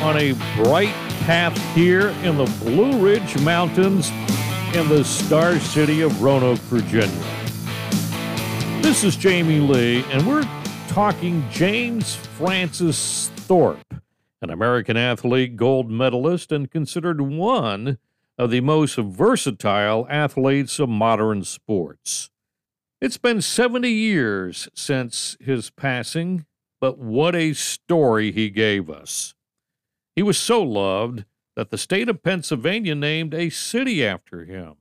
a bright path here in the Blue Ridge Mountains in the star city of Roanoke, Virginia. This is Jamie Lee, and we're talking James Francis Thorpe, an American athlete, gold medalist, and considered one of the most versatile athletes of modern sports. It's been 70 years since his passing, but what a story he gave us. He was so loved that the state of Pennsylvania named a city after him.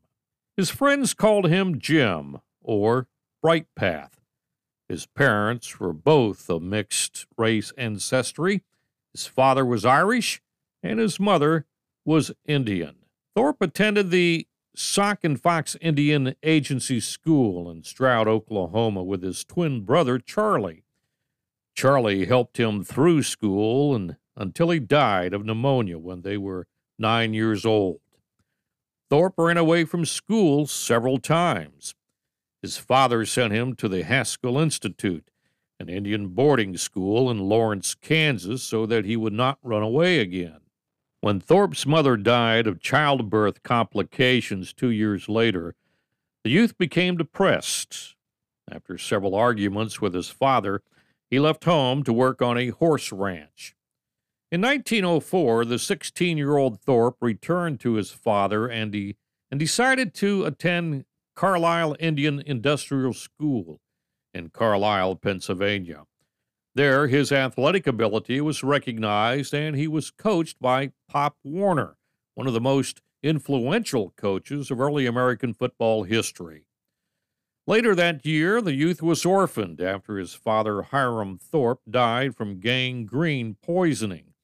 His friends called him Jim or Bright Path. His parents were both of mixed race ancestry. His father was Irish and his mother was Indian. Thorpe attended the Sauk and Fox Indian Agency School in Stroud, Oklahoma, with his twin brother Charlie. Charlie helped him through school and until he died of pneumonia when they were nine years old. Thorpe ran away from school several times. His father sent him to the Haskell Institute, an Indian boarding school in Lawrence, Kansas, so that he would not run away again. When Thorpe's mother died of childbirth complications two years later, the youth became depressed. After several arguments with his father, he left home to work on a horse ranch. In 1904, the 16 year old Thorpe returned to his father and, he, and decided to attend Carlisle Indian Industrial School in Carlisle, Pennsylvania. There, his athletic ability was recognized and he was coached by Pop Warner, one of the most influential coaches of early American football history. Later that year, the youth was orphaned after his father, Hiram Thorpe, died from gangrene poisoning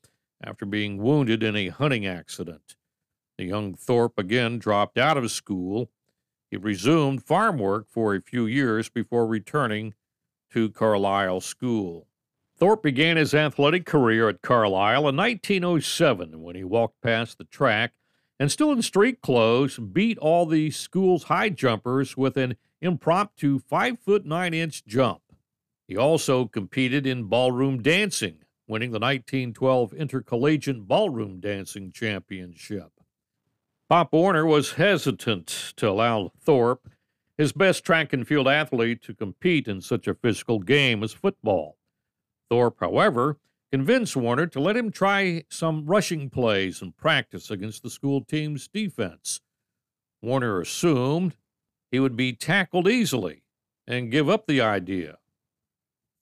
after being wounded in a hunting accident. The young Thorpe again dropped out of school. He resumed farm work for a few years before returning to Carlisle School. Thorpe began his athletic career at Carlisle in 1907 when he walked past the track and, still in street clothes, beat all the school's high jumpers with an impromptu 5 foot 9 inch jump. He also competed in ballroom dancing winning the 1912 Intercollegiate Ballroom Dancing Championship. Pop Warner was hesitant to allow Thorpe, his best track and field athlete, to compete in such a physical game as football. Thorpe, however, convinced Warner to let him try some rushing plays in practice against the school team's defense. Warner assumed he would be tackled easily and give up the idea.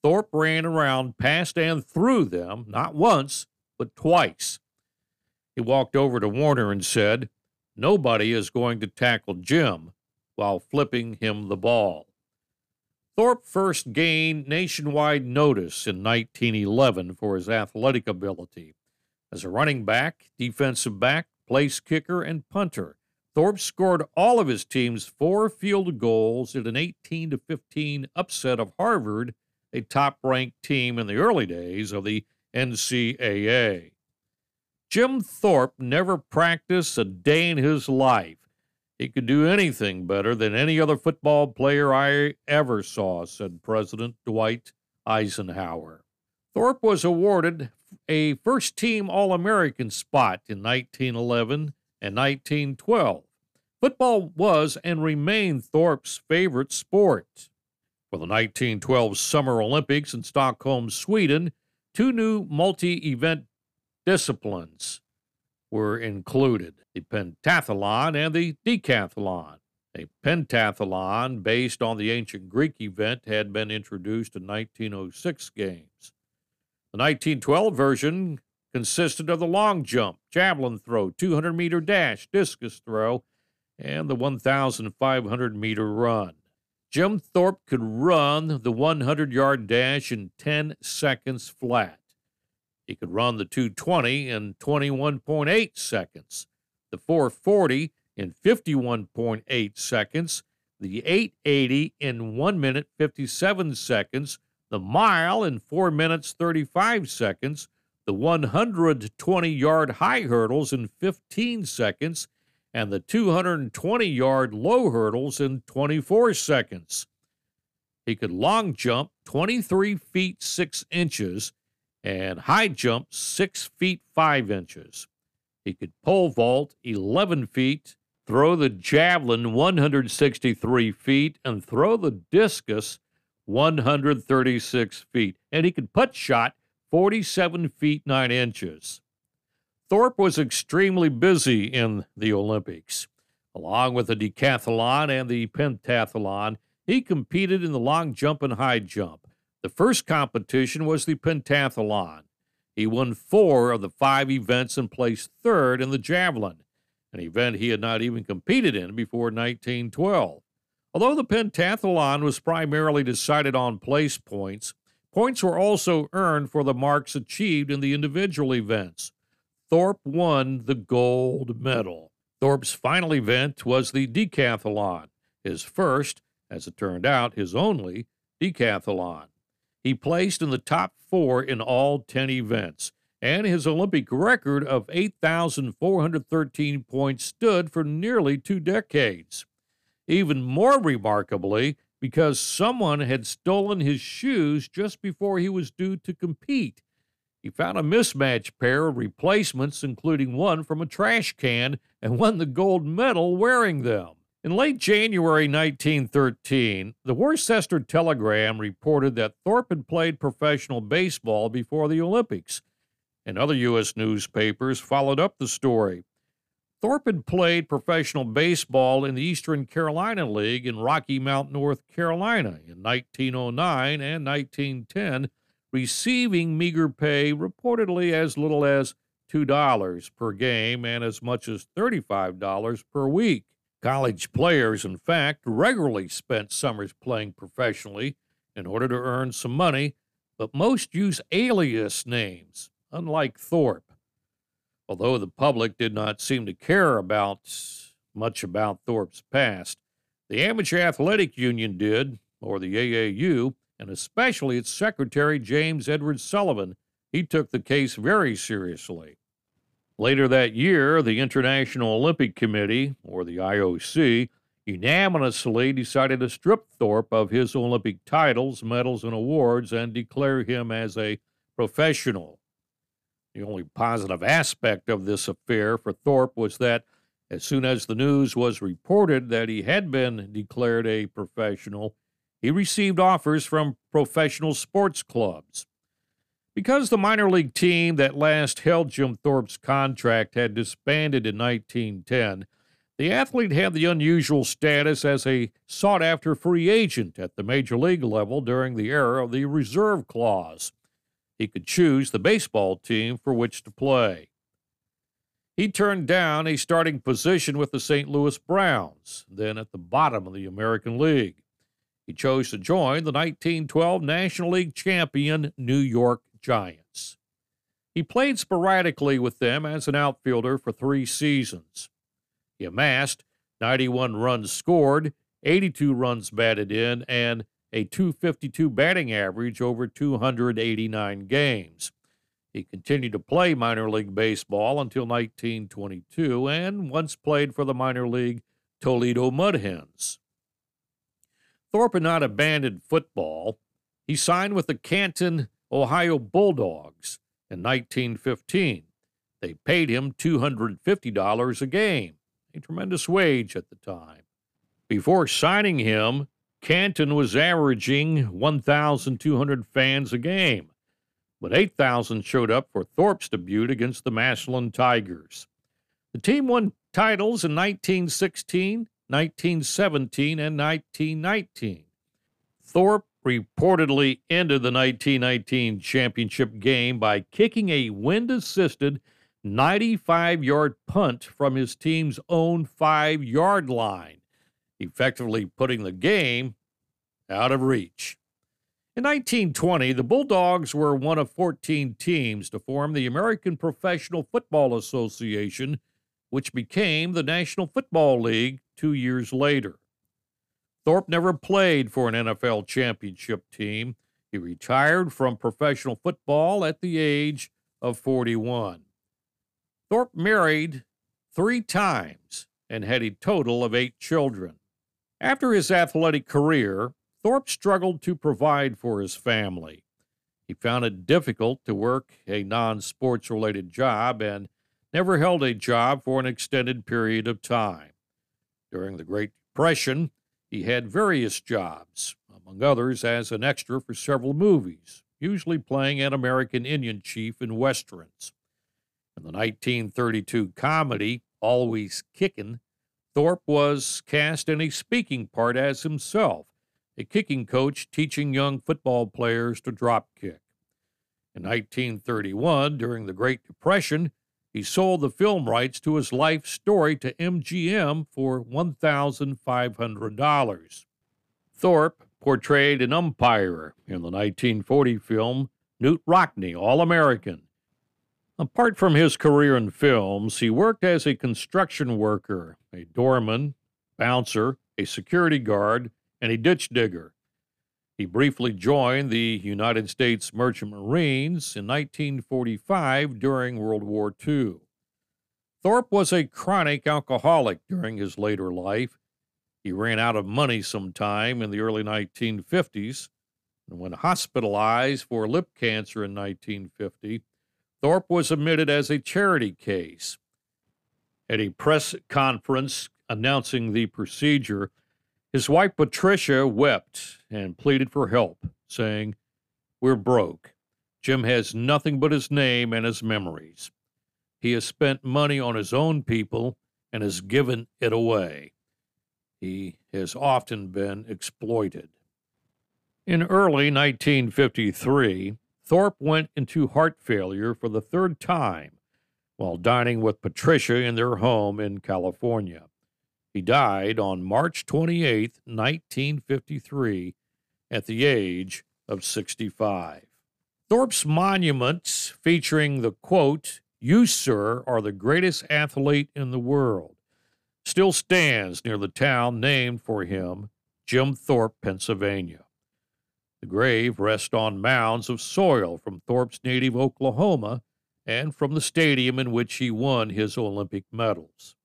Thorpe ran around past and through them, not once, but twice. He walked over to Warner and said, Nobody is going to tackle Jim while flipping him the ball. Thorpe first gained nationwide notice in 1911 for his athletic ability. As a running back, defensive back, place kicker, and punter, Thorpe scored all of his team's four field goals in an 18 15 upset of Harvard a top ranked team in the early days of the NCAA. Jim Thorpe never practiced a day in his life. He could do anything better than any other football player I ever saw, said President Dwight Eisenhower. Thorpe was awarded a first team All American spot in 1911 and 1912. Football was and remained Thorpe's favorite sport. For the 1912 Summer Olympics in Stockholm, Sweden, two new multi event disciplines were included the pentathlon and the decathlon. A pentathlon, based on the ancient Greek event, had been introduced in 1906 games. The 1912 version consisted of the long jump, javelin throw, 200 meter dash, discus throw, and the 1,500 meter run. Jim Thorpe could run the 100 yard dash in 10 seconds flat. He could run the 220 in 21.8 seconds, the 440 in 51.8 seconds, the 880 in 1 minute 57 seconds, the mile in 4 minutes 35 seconds, the 120 yard high hurdles in 15 seconds, and the 220 yard low hurdles in 24 seconds. He could long jump 23 feet 6 inches and high jump 6 feet 5 inches. He could pole vault 11 feet, throw the javelin 163 feet, and throw the discus 136 feet. And he could putt shot 47 feet 9 inches. Thorpe was extremely busy in the Olympics. Along with the decathlon and the pentathlon, he competed in the long jump and high jump. The first competition was the pentathlon. He won four of the five events and placed third in the javelin, an event he had not even competed in before 1912. Although the pentathlon was primarily decided on place points, points were also earned for the marks achieved in the individual events. Thorpe won the gold medal. Thorpe's final event was the decathlon, his first, as it turned out, his only decathlon. He placed in the top four in all 10 events, and his Olympic record of 8,413 points stood for nearly two decades. Even more remarkably, because someone had stolen his shoes just before he was due to compete. He found a mismatched pair of replacements, including one from a trash can, and won the gold medal wearing them. In late January 1913, the Worcester Telegram reported that Thorpe had played professional baseball before the Olympics, and other U.S. newspapers followed up the story. Thorpe had played professional baseball in the Eastern Carolina League in Rocky Mount, North Carolina in 1909 and 1910, receiving meager pay reportedly as little as $2 per game and as much as $35 per week. College players, in fact, regularly spent summers playing professionally in order to earn some money, but most use alias names, unlike Thorpe. Although the public did not seem to care about much about Thorpe's past, the Amateur Athletic Union did, or the AAU, and especially its secretary, James Edward Sullivan. He took the case very seriously. Later that year, the International Olympic Committee, or the IOC, unanimously decided to strip Thorpe of his Olympic titles, medals, and awards and declare him as a professional. The only positive aspect of this affair for Thorpe was that as soon as the news was reported that he had been declared a professional, he received offers from professional sports clubs. Because the minor league team that last held Jim Thorpe's contract had disbanded in 1910, the athlete had the unusual status as a sought after free agent at the major league level during the era of the reserve clause he could choose the baseball team for which to play. He turned down a starting position with the St. Louis Browns, then at the bottom of the American League. He chose to join the 1912 National League champion New York Giants. He played sporadically with them as an outfielder for three seasons. He amassed 91 runs scored, 82 runs batted in, and a 252 batting average over 289 games. He continued to play minor league baseball until 1922 and once played for the minor league Toledo Mudhens. Thorpe had not abandoned football. He signed with the Canton, Ohio Bulldogs in 1915. They paid him $250 a game, a tremendous wage at the time. Before signing him, Canton was averaging 1,200 fans a game, but 8,000 showed up for Thorpe's debut against the Massillon Tigers. The team won titles in 1916, 1917, and 1919. Thorpe reportedly ended the 1919 championship game by kicking a wind assisted 95 yard punt from his team's own five yard line effectively putting the game out of reach. In 1920, the Bulldogs were one of 14 teams to form the American Professional Football Association, which became the National Football League two years later. Thorpe never played for an NFL championship team. He retired from professional football at the age of 41. Thorpe married three times and had a total of eight children. After his athletic career, Thorpe struggled to provide for his family. He found it difficult to work a non sports related job and never held a job for an extended period of time. During the Great Depression, he had various jobs, among others as an extra for several movies, usually playing an American Indian chief in westerns. In the 1932 comedy Always Kickin', Thorpe was cast in a speaking part as himself, a kicking coach teaching young football players to drop kick. In 1931, during the Great Depression, he sold the film rights to his life story to MGM for $1,500. Thorpe portrayed an umpire in the 1940 film Knute Rockne, All American. Apart from his career in films, he worked as a construction worker, a doorman, bouncer, a security guard, and a ditch digger. He briefly joined the United States Merchant Marines in 1945 during World War II. Thorpe was a chronic alcoholic during his later life. He ran out of money sometime in the early 1950s, and when hospitalized for lip cancer in 1950, Thorpe was admitted as a charity case. At a press conference announcing the procedure, his wife Patricia wept and pleaded for help, saying, We're broke. Jim has nothing but his name and his memories. He has spent money on his own people and has given it away. He has often been exploited. In early 1953, Thorpe went into heart failure for the third time while dining with Patricia in their home in California. He died on March 28, 1953, at the age of 65. Thorpe's monument, featuring the quote, You, sir, are the greatest athlete in the world, still stands near the town named for him, Jim Thorpe, Pennsylvania. The grave rests on mounds of soil from Thorpe's native Oklahoma and from the stadium in which he won his Olympic medals.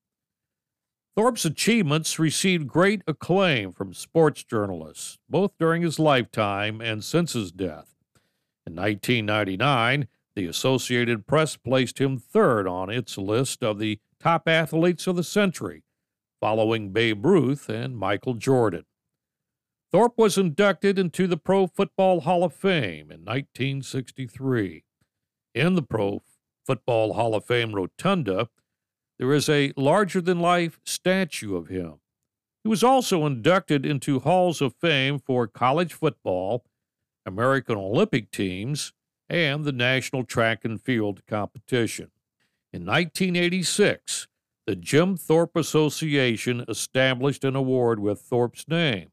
Thorpe's achievements received great acclaim from sports journalists, both during his lifetime and since his death. In 1999, the Associated Press placed him third on its list of the top athletes of the century, following Babe Ruth and Michael Jordan. Thorpe was inducted into the Pro Football Hall of Fame in 1963. In the Pro Football Hall of Fame rotunda, there is a larger than life statue of him. He was also inducted into Halls of Fame for college football, American Olympic teams, and the National Track and Field competition. In 1986, the Jim Thorpe Association established an award with Thorpe's name.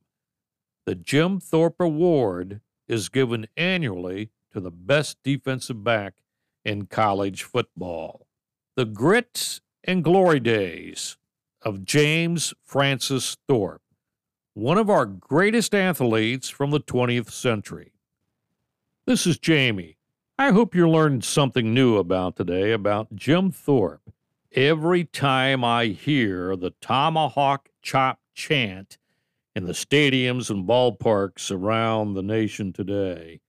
The Jim Thorpe Award is given annually to the best defensive back in college football. The grit and glory days of James Francis Thorpe, one of our greatest athletes from the 20th century. This is Jamie. I hope you learned something new about today about Jim Thorpe. Every time I hear the tomahawk chop chant in the stadiums and ballparks around the nation today,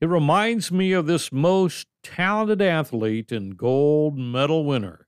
it reminds me of this most talented athlete and gold medal winner,